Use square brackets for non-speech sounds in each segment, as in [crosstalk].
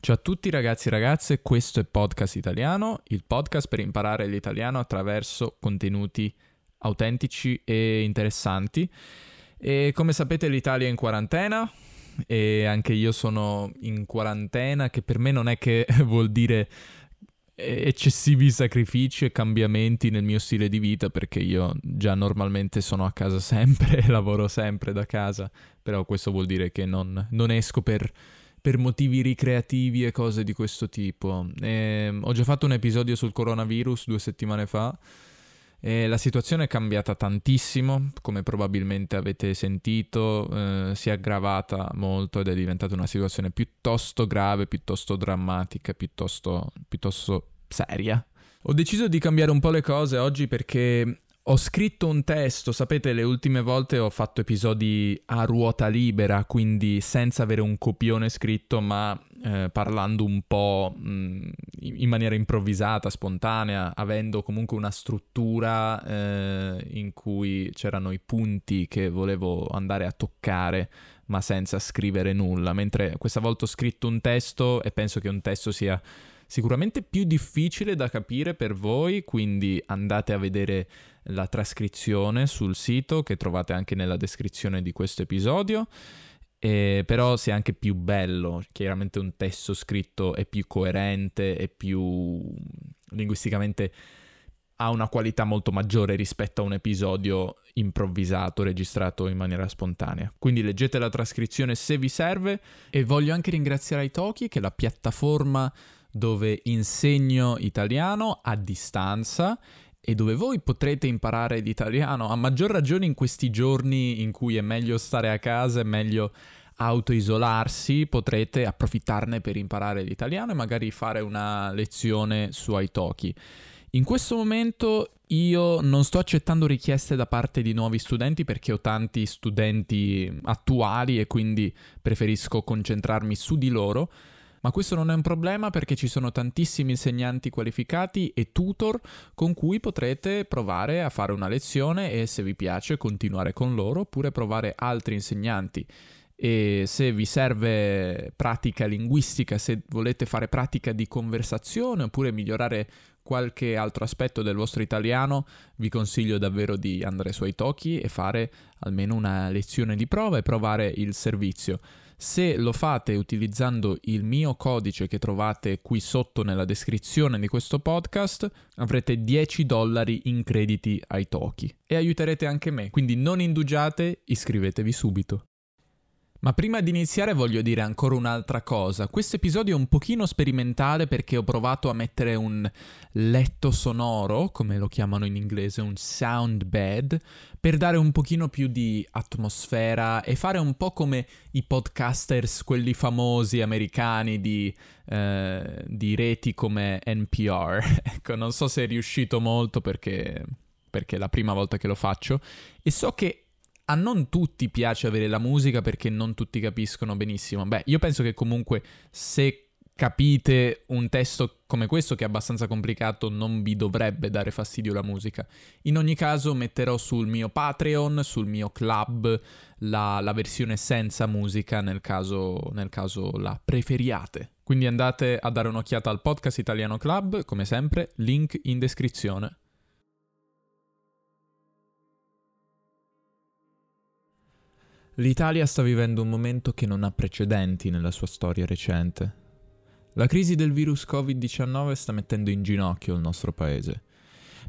Ciao a tutti ragazzi e ragazze, questo è Podcast Italiano, il podcast per imparare l'italiano attraverso contenuti autentici e interessanti. E come sapete l'Italia è in quarantena e anche io sono in quarantena, che per me non è che [laughs] vuol dire eccessivi sacrifici e cambiamenti nel mio stile di vita perché io già normalmente sono a casa [laughs] sempre, lavoro sempre da casa, però questo vuol dire che non, non esco per per motivi ricreativi e cose di questo tipo. E, ehm, ho già fatto un episodio sul coronavirus due settimane fa. E la situazione è cambiata tantissimo, come probabilmente avete sentito, eh, si è aggravata molto ed è diventata una situazione piuttosto grave, piuttosto drammatica, piuttosto, piuttosto seria. Ho deciso di cambiare un po' le cose oggi perché ho scritto un testo, sapete, le ultime volte ho fatto episodi a ruota libera, quindi senza avere un copione scritto, ma eh, parlando un po' mh, in maniera improvvisata, spontanea, avendo comunque una struttura eh, in cui c'erano i punti che volevo andare a toccare, ma senza scrivere nulla. Mentre questa volta ho scritto un testo e penso che un testo sia sicuramente più difficile da capire per voi, quindi andate a vedere la trascrizione sul sito che trovate anche nella descrizione di questo episodio. Eh, però sia anche più bello, chiaramente un testo scritto è più coerente, è più linguisticamente ha una qualità molto maggiore rispetto a un episodio improvvisato, registrato in maniera spontanea. Quindi leggete la trascrizione se vi serve e voglio anche ringraziare Italki che è la piattaforma dove insegno italiano a distanza e dove voi potrete imparare l'italiano, a maggior ragione in questi giorni in cui è meglio stare a casa, è meglio autoisolarsi, potrete approfittarne per imparare l'italiano e magari fare una lezione su Italki. In questo momento io non sto accettando richieste da parte di nuovi studenti perché ho tanti studenti attuali e quindi preferisco concentrarmi su di loro ma questo non è un problema perché ci sono tantissimi insegnanti qualificati e tutor con cui potrete provare a fare una lezione e se vi piace continuare con loro oppure provare altri insegnanti. E se vi serve pratica linguistica, se volete fare pratica di conversazione oppure migliorare qualche altro aspetto del vostro italiano, vi consiglio davvero di andare su Italki e fare almeno una lezione di prova e provare il servizio. Se lo fate utilizzando il mio codice che trovate qui sotto nella descrizione di questo podcast, avrete 10 dollari in crediti ai Toki e aiuterete anche me. Quindi non indugiate, iscrivetevi subito. Ma prima di iniziare voglio dire ancora un'altra cosa. Questo episodio è un pochino sperimentale perché ho provato a mettere un letto sonoro, come lo chiamano in inglese, un sound bed, per dare un pochino più di atmosfera e fare un po' come i podcasters, quelli famosi americani di, eh, di reti come NPR. [laughs] ecco, non so se è riuscito molto perché, perché è la prima volta che lo faccio e so che a non tutti piace avere la musica perché non tutti capiscono benissimo. Beh, io penso che comunque se capite un testo come questo che è abbastanza complicato non vi dovrebbe dare fastidio la musica. In ogni caso metterò sul mio Patreon, sul mio club, la, la versione senza musica nel caso, nel caso la preferiate. Quindi andate a dare un'occhiata al podcast Italiano Club, come sempre, link in descrizione. L'Italia sta vivendo un momento che non ha precedenti nella sua storia recente. La crisi del virus Covid-19 sta mettendo in ginocchio il nostro paese.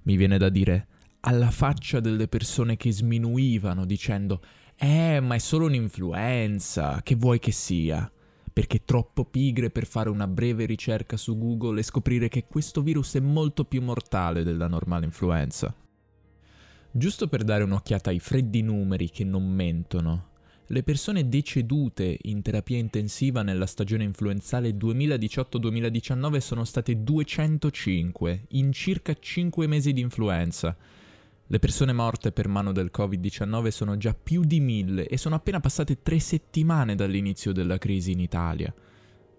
Mi viene da dire, alla faccia delle persone che sminuivano dicendo Eh, ma è solo un'influenza, che vuoi che sia? Perché troppo pigre per fare una breve ricerca su Google e scoprire che questo virus è molto più mortale della normale influenza. Giusto per dare un'occhiata ai freddi numeri che non mentono, le persone decedute in terapia intensiva nella stagione influenzale 2018-2019 sono state 205 in circa 5 mesi di influenza. Le persone morte per mano del Covid-19 sono già più di 1000 e sono appena passate 3 settimane dall'inizio della crisi in Italia.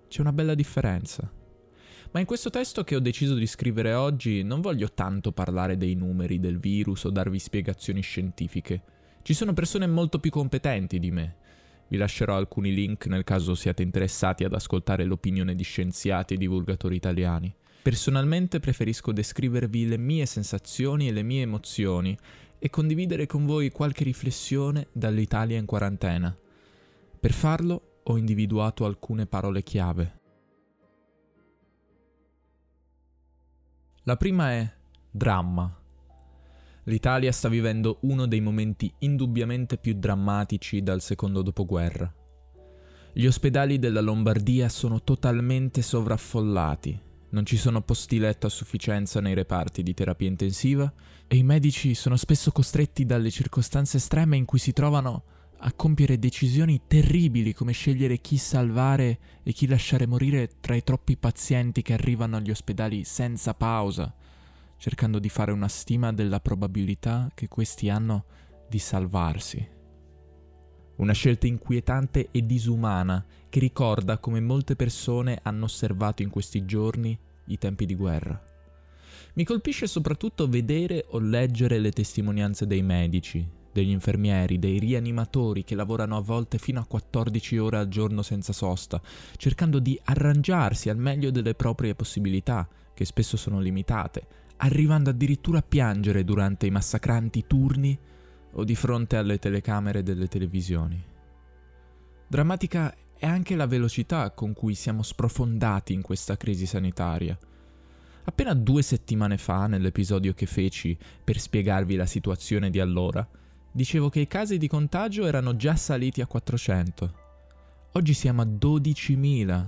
C'è una bella differenza. Ma in questo testo che ho deciso di scrivere oggi non voglio tanto parlare dei numeri del virus o darvi spiegazioni scientifiche. Ci sono persone molto più competenti di me Vi lascerò alcuni link nel caso siate interessati ad ascoltare l'opinione di scienziati e divulgatori italiani. Personalmente preferisco descrivervi le mie sensazioni e le mie emozioni e condividere con voi qualche riflessione dall'Italia in quarantena. Per farlo ho individuato alcune parole chiave. La prima è dramma. L'Italia sta vivendo uno dei momenti indubbiamente più drammatici dal secondo dopoguerra. Gli ospedali della Lombardia sono totalmente sovraffollati, non ci sono posti letto a sufficienza nei reparti di terapia intensiva e i medici sono spesso costretti dalle circostanze estreme in cui si trovano a compiere decisioni terribili come scegliere chi salvare e chi lasciare morire tra i troppi pazienti che arrivano agli ospedali senza pausa cercando di fare una stima della probabilità che questi hanno di salvarsi. Una scelta inquietante e disumana che ricorda come molte persone hanno osservato in questi giorni i tempi di guerra. Mi colpisce soprattutto vedere o leggere le testimonianze dei medici, degli infermieri, dei rianimatori che lavorano a volte fino a 14 ore al giorno senza sosta, cercando di arrangiarsi al meglio delle proprie possibilità, che spesso sono limitate, arrivando addirittura a piangere durante i massacranti turni o di fronte alle telecamere delle televisioni. Drammatica è anche la velocità con cui siamo sprofondati in questa crisi sanitaria. Appena due settimane fa, nell'episodio che feci per spiegarvi la situazione di allora, dicevo che i casi di contagio erano già saliti a 400. Oggi siamo a 12.000,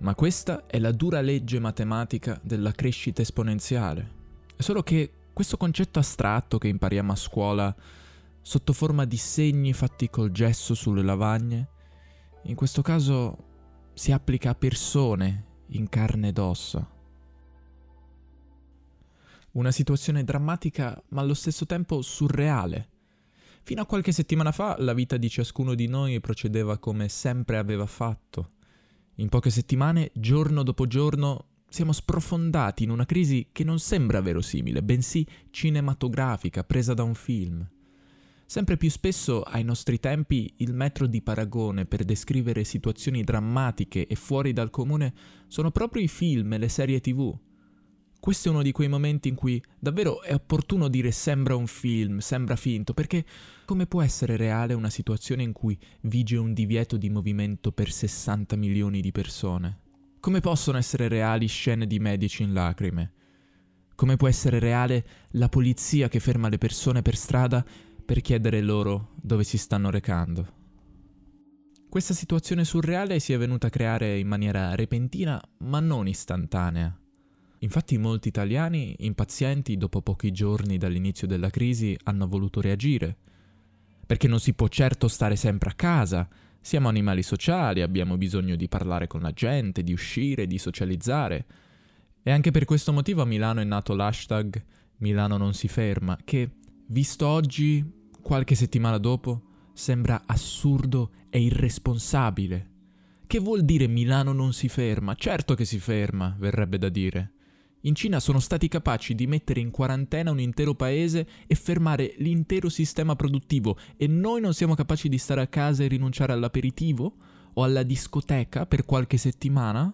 ma questa è la dura legge matematica della crescita esponenziale. È solo che questo concetto astratto che impariamo a scuola sotto forma di segni fatti col gesso sulle lavagne, in questo caso si applica a persone in carne ed ossa. Una situazione drammatica ma allo stesso tempo surreale. Fino a qualche settimana fa la vita di ciascuno di noi procedeva come sempre aveva fatto. In poche settimane, giorno dopo giorno, siamo sprofondati in una crisi che non sembra verosimile, bensì cinematografica, presa da un film. Sempre più spesso ai nostri tempi il metro di paragone per descrivere situazioni drammatiche e fuori dal comune sono proprio i film e le serie tv. Questo è uno di quei momenti in cui davvero è opportuno dire sembra un film, sembra finto, perché come può essere reale una situazione in cui vige un divieto di movimento per 60 milioni di persone? Come possono essere reali scene di medici in lacrime? Come può essere reale la polizia che ferma le persone per strada per chiedere loro dove si stanno recando? Questa situazione surreale si è venuta a creare in maniera repentina ma non istantanea. Infatti molti italiani, impazienti dopo pochi giorni dall'inizio della crisi, hanno voluto reagire. Perché non si può certo stare sempre a casa, siamo animali sociali, abbiamo bisogno di parlare con la gente, di uscire, di socializzare. E anche per questo motivo a Milano è nato l'hashtag Milano non si ferma, che, visto oggi, qualche settimana dopo, sembra assurdo e irresponsabile. Che vuol dire Milano non si ferma? Certo che si ferma, verrebbe da dire. In Cina sono stati capaci di mettere in quarantena un intero paese e fermare l'intero sistema produttivo e noi non siamo capaci di stare a casa e rinunciare all'aperitivo o alla discoteca per qualche settimana?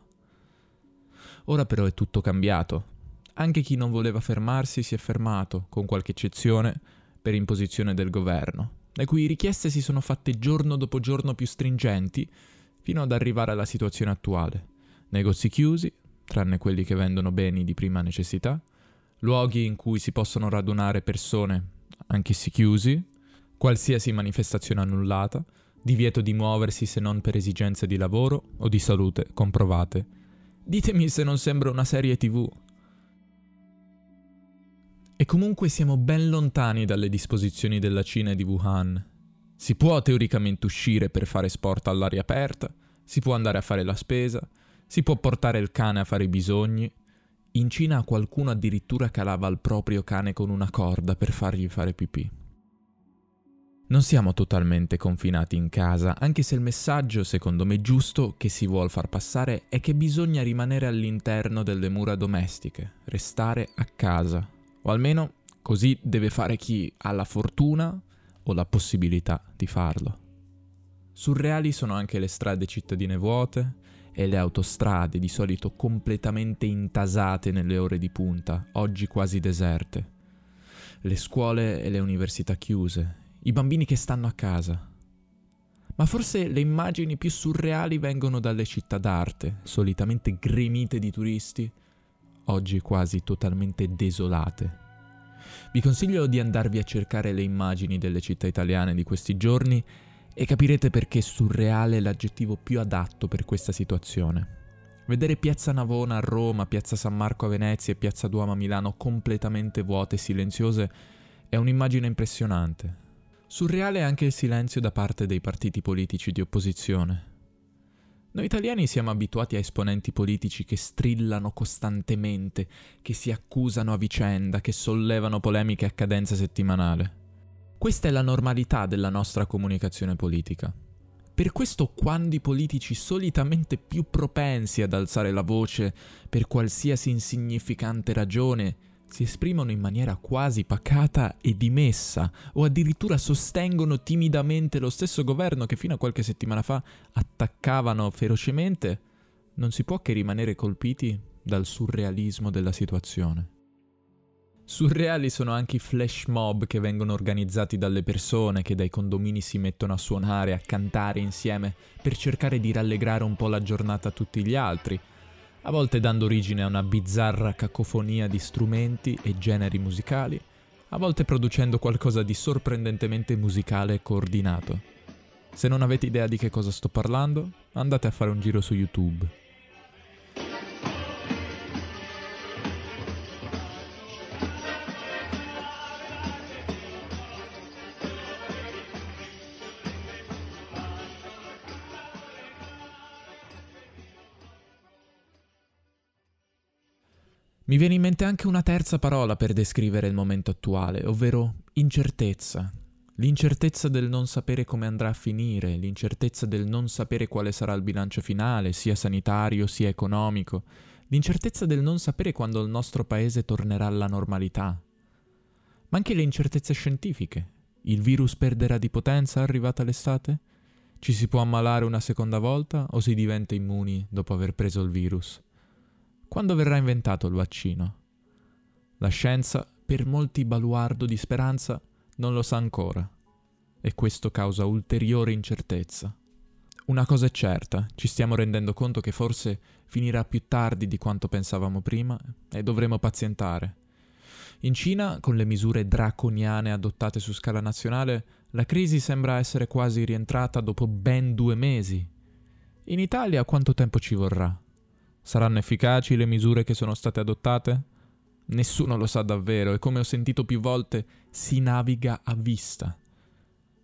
Ora però è tutto cambiato. Anche chi non voleva fermarsi si è fermato, con qualche eccezione, per imposizione del governo, le cui richieste si sono fatte giorno dopo giorno più stringenti, fino ad arrivare alla situazione attuale. Negozi chiusi, tranne quelli che vendono beni di prima necessità, luoghi in cui si possono radunare persone, anch'essi chiusi, qualsiasi manifestazione annullata, divieto di muoversi se non per esigenze di lavoro o di salute comprovate. Ditemi se non sembra una serie tv. E comunque siamo ben lontani dalle disposizioni della Cina e di Wuhan. Si può teoricamente uscire per fare sport all'aria aperta, si può andare a fare la spesa, si può portare il cane a fare i bisogni. In Cina qualcuno addirittura calava il proprio cane con una corda per fargli fare pipì. Non siamo totalmente confinati in casa, anche se il messaggio, secondo me giusto, che si vuol far passare è che bisogna rimanere all'interno delle mura domestiche, restare a casa, o almeno così deve fare chi ha la fortuna o la possibilità di farlo. Surreali sono anche le strade cittadine vuote e le autostrade, di solito completamente intasate nelle ore di punta, oggi quasi deserte. Le scuole e le università chiuse, i bambini che stanno a casa. Ma forse le immagini più surreali vengono dalle città d'arte, solitamente gremite di turisti, oggi quasi totalmente desolate. Vi consiglio di andarvi a cercare le immagini delle città italiane di questi giorni e capirete perché surreale è l'aggettivo più adatto per questa situazione. Vedere Piazza Navona a Roma, Piazza San Marco a Venezia e Piazza Duomo a Milano completamente vuote e silenziose è un'immagine impressionante. Surreale è anche il silenzio da parte dei partiti politici di opposizione. Noi italiani siamo abituati a esponenti politici che strillano costantemente, che si accusano a vicenda, che sollevano polemiche a cadenza settimanale. Questa è la normalità della nostra comunicazione politica. Per questo quando i politici solitamente più propensi ad alzare la voce per qualsiasi insignificante ragione si esprimono in maniera quasi pacata e dimessa, o addirittura sostengono timidamente lo stesso governo che fino a qualche settimana fa attaccavano ferocemente, non si può che rimanere colpiti dal surrealismo della situazione. Surreali sono anche i flash mob che vengono organizzati dalle persone che dai condomini si mettono a suonare, a cantare insieme per cercare di rallegrare un po' la giornata a tutti gli altri, a volte dando origine a una bizzarra cacofonia di strumenti e generi musicali, a volte producendo qualcosa di sorprendentemente musicale e coordinato. Se non avete idea di che cosa sto parlando, andate a fare un giro su YouTube. Mi viene in mente anche una terza parola per descrivere il momento attuale, ovvero incertezza. L'incertezza del non sapere come andrà a finire, l'incertezza del non sapere quale sarà il bilancio finale, sia sanitario sia economico, l'incertezza del non sapere quando il nostro paese tornerà alla normalità. Ma anche le incertezze scientifiche. Il virus perderà di potenza arrivata l'estate? Ci si può ammalare una seconda volta o si diventa immuni dopo aver preso il virus? Quando verrà inventato il vaccino? La scienza, per molti baluardo di speranza, non lo sa ancora e questo causa ulteriore incertezza. Una cosa è certa, ci stiamo rendendo conto che forse finirà più tardi di quanto pensavamo prima e dovremo pazientare. In Cina, con le misure draconiane adottate su scala nazionale, la crisi sembra essere quasi rientrata dopo ben due mesi. In Italia quanto tempo ci vorrà? Saranno efficaci le misure che sono state adottate? Nessuno lo sa davvero e come ho sentito più volte si naviga a vista.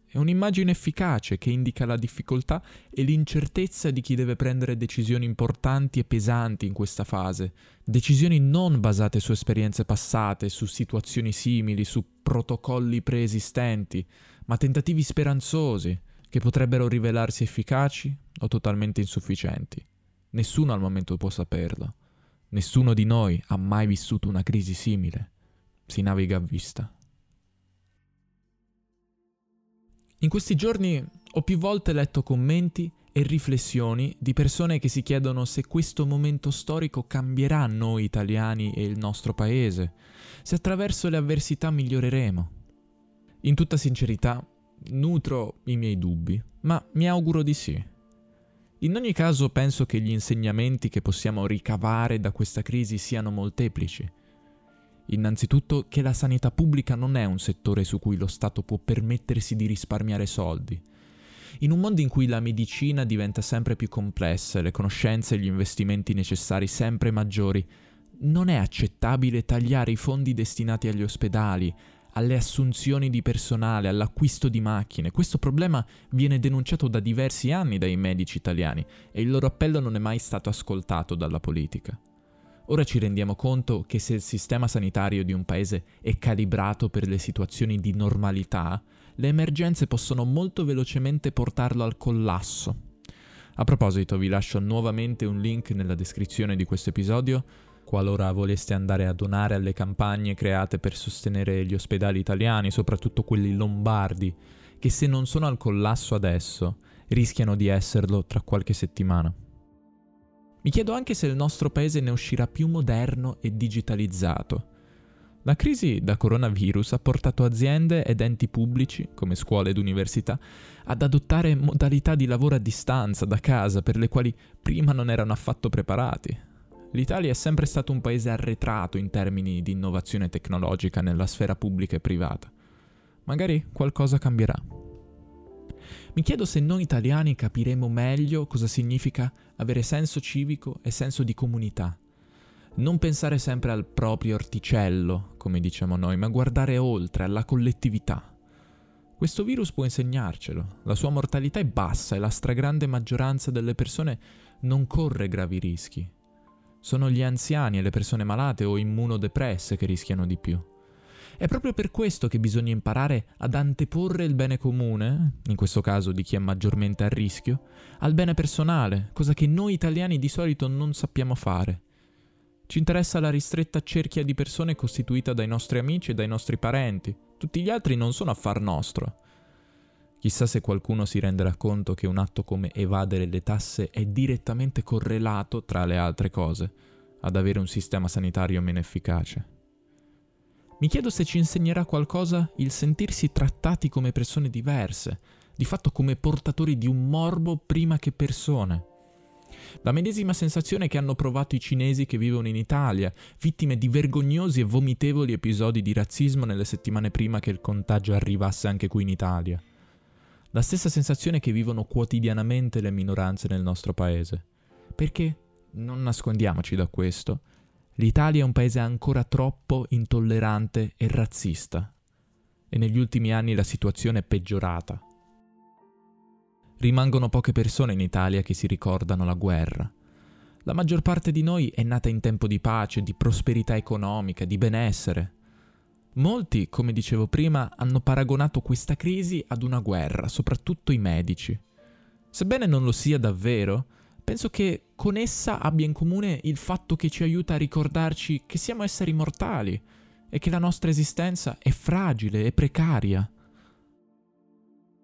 È un'immagine efficace che indica la difficoltà e l'incertezza di chi deve prendere decisioni importanti e pesanti in questa fase, decisioni non basate su esperienze passate, su situazioni simili, su protocolli preesistenti, ma tentativi speranzosi che potrebbero rivelarsi efficaci o totalmente insufficienti. Nessuno al momento può saperlo. Nessuno di noi ha mai vissuto una crisi simile. Si naviga a vista. In questi giorni ho più volte letto commenti e riflessioni di persone che si chiedono se questo momento storico cambierà noi italiani e il nostro paese, se attraverso le avversità miglioreremo. In tutta sincerità, nutro i miei dubbi, ma mi auguro di sì. In ogni caso penso che gli insegnamenti che possiamo ricavare da questa crisi siano molteplici. Innanzitutto che la sanità pubblica non è un settore su cui lo Stato può permettersi di risparmiare soldi. In un mondo in cui la medicina diventa sempre più complessa e le conoscenze e gli investimenti necessari sempre maggiori, non è accettabile tagliare i fondi destinati agli ospedali, alle assunzioni di personale, all'acquisto di macchine. Questo problema viene denunciato da diversi anni dai medici italiani e il loro appello non è mai stato ascoltato dalla politica. Ora ci rendiamo conto che se il sistema sanitario di un paese è calibrato per le situazioni di normalità, le emergenze possono molto velocemente portarlo al collasso. A proposito, vi lascio nuovamente un link nella descrizione di questo episodio qualora voleste andare a donare alle campagne create per sostenere gli ospedali italiani, soprattutto quelli lombardi, che se non sono al collasso adesso, rischiano di esserlo tra qualche settimana. Mi chiedo anche se il nostro paese ne uscirà più moderno e digitalizzato. La crisi da coronavirus ha portato aziende ed enti pubblici, come scuole ed università, ad adottare modalità di lavoro a distanza, da casa, per le quali prima non erano affatto preparati. L'Italia è sempre stato un paese arretrato in termini di innovazione tecnologica nella sfera pubblica e privata. Magari qualcosa cambierà. Mi chiedo se noi italiani capiremo meglio cosa significa avere senso civico e senso di comunità. Non pensare sempre al proprio orticello, come diciamo noi, ma guardare oltre, alla collettività. Questo virus può insegnarcelo. La sua mortalità è bassa e la stragrande maggioranza delle persone non corre gravi rischi. Sono gli anziani e le persone malate o immunodepresse che rischiano di più. È proprio per questo che bisogna imparare ad anteporre il bene comune, in questo caso di chi è maggiormente a rischio, al bene personale, cosa che noi italiani di solito non sappiamo fare. Ci interessa la ristretta cerchia di persone costituita dai nostri amici e dai nostri parenti. Tutti gli altri non sono affar nostro. Chissà se qualcuno si renderà conto che un atto come evadere le tasse è direttamente correlato, tra le altre cose, ad avere un sistema sanitario meno efficace. Mi chiedo se ci insegnerà qualcosa il sentirsi trattati come persone diverse, di fatto come portatori di un morbo prima che persone. La medesima sensazione che hanno provato i cinesi che vivono in Italia, vittime di vergognosi e vomitevoli episodi di razzismo nelle settimane prima che il contagio arrivasse anche qui in Italia. La stessa sensazione che vivono quotidianamente le minoranze nel nostro paese. Perché, non nascondiamoci da questo, L'Italia è un paese ancora troppo intollerante e razzista e negli ultimi anni la situazione è peggiorata. Rimangono poche persone in Italia che si ricordano la guerra. La maggior parte di noi è nata in tempo di pace, di prosperità economica, di benessere. Molti, come dicevo prima, hanno paragonato questa crisi ad una guerra, soprattutto i medici. Sebbene non lo sia davvero, penso che con essa abbia in comune il fatto che ci aiuta a ricordarci che siamo esseri mortali e che la nostra esistenza è fragile e precaria.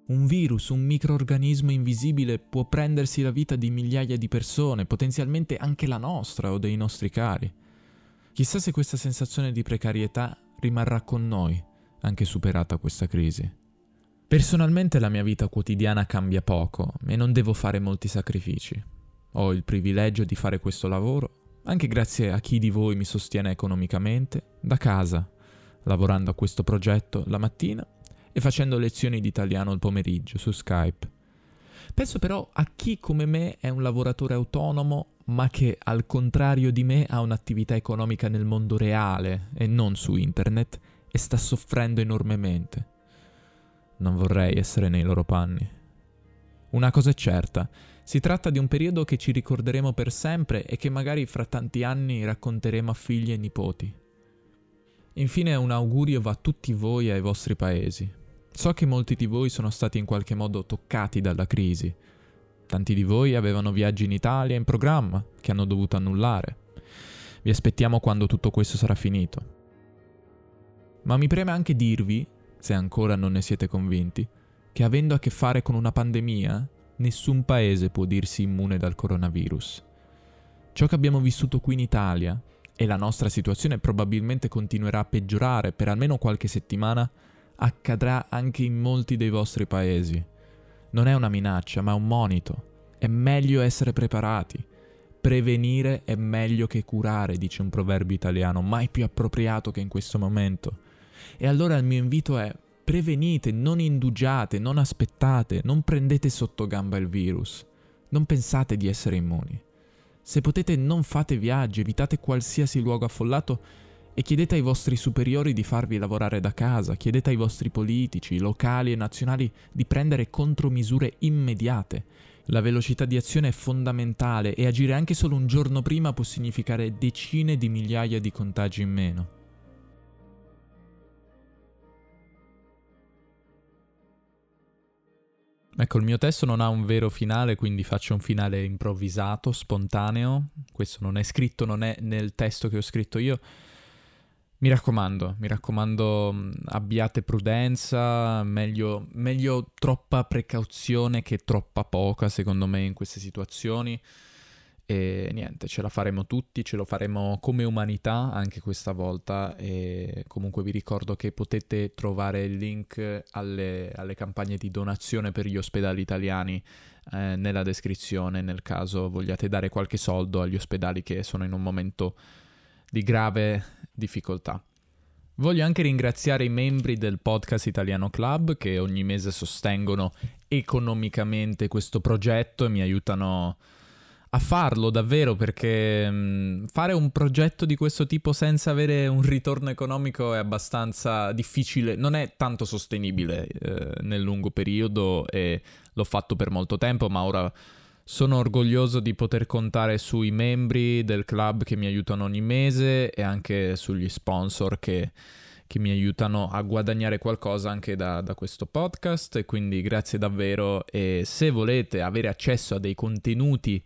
Un virus, un microorganismo invisibile può prendersi la vita di migliaia di persone, potenzialmente anche la nostra o dei nostri cari. Chissà se questa sensazione di precarietà rimarrà con noi, anche superata questa crisi. Personalmente la mia vita quotidiana cambia poco e non devo fare molti sacrifici. Ho il privilegio di fare questo lavoro, anche grazie a chi di voi mi sostiene economicamente, da casa, lavorando a questo progetto la mattina e facendo lezioni di italiano il pomeriggio su Skype. Penso però a chi come me è un lavoratore autonomo, ma che al contrario di me ha un'attività economica nel mondo reale e non su internet e sta soffrendo enormemente. Non vorrei essere nei loro panni. Una cosa è certa, si tratta di un periodo che ci ricorderemo per sempre e che magari fra tanti anni racconteremo a figli e nipoti. Infine un augurio va a tutti voi e ai vostri paesi. So che molti di voi sono stati in qualche modo toccati dalla crisi. Tanti di voi avevano viaggi in Italia in programma che hanno dovuto annullare. Vi aspettiamo quando tutto questo sarà finito. Ma mi preme anche dirvi, se ancora non ne siete convinti, che avendo a che fare con una pandemia, nessun paese può dirsi immune dal coronavirus. Ciò che abbiamo vissuto qui in Italia, e la nostra situazione probabilmente continuerà a peggiorare per almeno qualche settimana, accadrà anche in molti dei vostri paesi. Non è una minaccia, ma un monito. È meglio essere preparati. Prevenire è meglio che curare, dice un proverbio italiano, mai più appropriato che in questo momento. E allora il mio invito è Prevenite, non indugiate, non aspettate, non prendete sotto gamba il virus. Non pensate di essere immuni. Se potete non fate viaggi, evitate qualsiasi luogo affollato e chiedete ai vostri superiori di farvi lavorare da casa, chiedete ai vostri politici, locali e nazionali di prendere contromisure immediate. La velocità di azione è fondamentale e agire anche solo un giorno prima può significare decine di migliaia di contagi in meno. Ecco, il mio testo non ha un vero finale, quindi faccio un finale improvvisato, spontaneo. Questo non è scritto, non è nel testo che ho scritto io. Mi raccomando, mi raccomando, mm, abbiate prudenza, meglio, meglio troppa precauzione che troppa poca, secondo me, in queste situazioni. E niente, ce la faremo tutti, ce lo faremo come umanità anche questa volta e comunque vi ricordo che potete trovare il link alle, alle campagne di donazione per gli ospedali italiani eh, nella descrizione nel caso vogliate dare qualche soldo agli ospedali che sono in un momento di grave difficoltà. Voglio anche ringraziare i membri del podcast Italiano Club che ogni mese sostengono economicamente questo progetto e mi aiutano a farlo davvero perché mm, fare un progetto di questo tipo senza avere un ritorno economico è abbastanza difficile, non è tanto sostenibile eh, nel lungo periodo e l'ho fatto per molto tempo, ma ora sono orgoglioso di poter contare sui membri del club che mi aiutano ogni mese e anche sugli sponsor che, che mi aiutano a guadagnare qualcosa anche da, da, questo podcast. Quindi grazie davvero. E se volete avere accesso a dei contenuti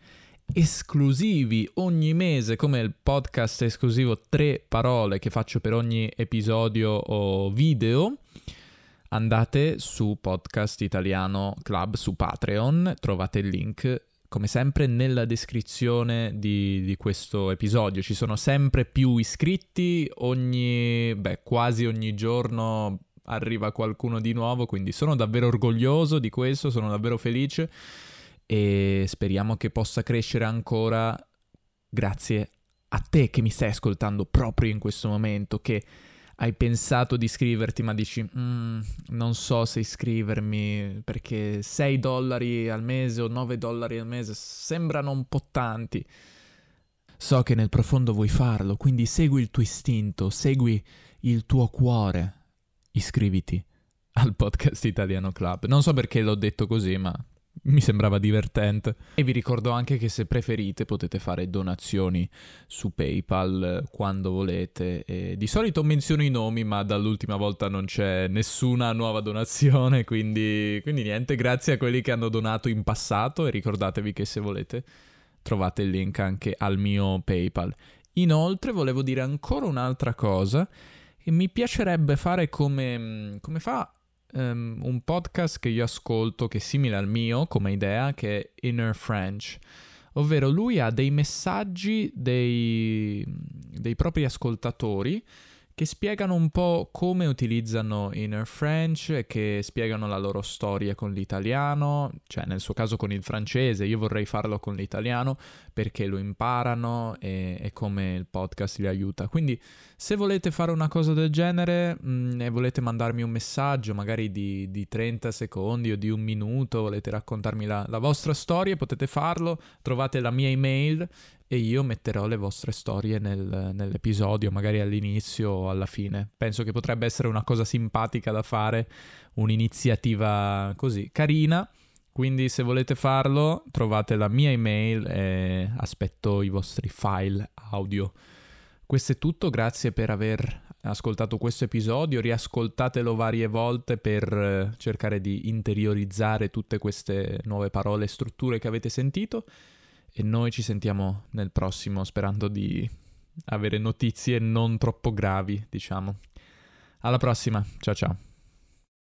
esclusivi ogni mese, come il podcast esclusivo Tre parole che faccio per ogni episodio o video. Andate su Podcast Italiano Club su Patreon, trovate il link come sempre nella descrizione di, di, questo episodio. Ci sono sempre più iscritti, ogni, beh, quasi ogni giorno arriva qualcuno di nuovo, quindi sono davvero orgoglioso di questo, sono davvero felice e speriamo che possa crescere ancora grazie a te che mi stai ascoltando proprio in questo momento, che hai pensato di iscriverti ma dici mm, non so se iscrivermi perché 6 dollari al mese o 9 dollari al mese sembrano un po' tanti. So che nel profondo vuoi farlo, quindi segui il tuo istinto, segui il tuo cuore. Iscriviti al podcast Italiano Club. Non so perché l'ho detto così, ma [laughs] mi sembrava divertente. E vi ricordo anche che se preferite potete fare donazioni su PayPal quando volete. E di solito menziono i nomi, ma dall'ultima volta non c'è nessuna nuova donazione, [laughs] quindi, quindi niente, grazie a quelli che hanno donato in passato e ricordatevi che se volete trovate il link anche al mio PayPal. Inoltre volevo dire ancora un'altra cosa che mi piacerebbe fare come, come fa um, un podcast che io ascolto che è simile al mio come idea, che è Inner French. Ovvero lui ha dei messaggi dei, dei propri ascoltatori che spiegano un po' come utilizzano Inner French e che spiegano la loro storia con l'italiano, cioè nel suo caso con il francese, io vorrei farlo con l'italiano perché lo imparano e, e come il podcast li aiuta. Quindi se volete fare una cosa del genere mh, mm, e volete mandarmi un messaggio magari di, di, 30 secondi o di un minuto, volete raccontarmi la, la vostra storia, potete farlo, trovate la mia email e io metterò le vostre storie nel, nell'episodio, magari all'inizio o alla fine. Penso che potrebbe essere una cosa simpatica da fare, un'iniziativa così carina. Quindi se volete farlo trovate la mia email e aspetto i vostri file audio. Questo è tutto, grazie per aver ascoltato questo episodio, riascoltatelo varie volte per eh, cercare di interiorizzare tutte queste nuove parole e strutture che avete sentito e noi ci sentiamo nel prossimo sperando di avere notizie non troppo gravi, diciamo. Alla prossima, ciao ciao.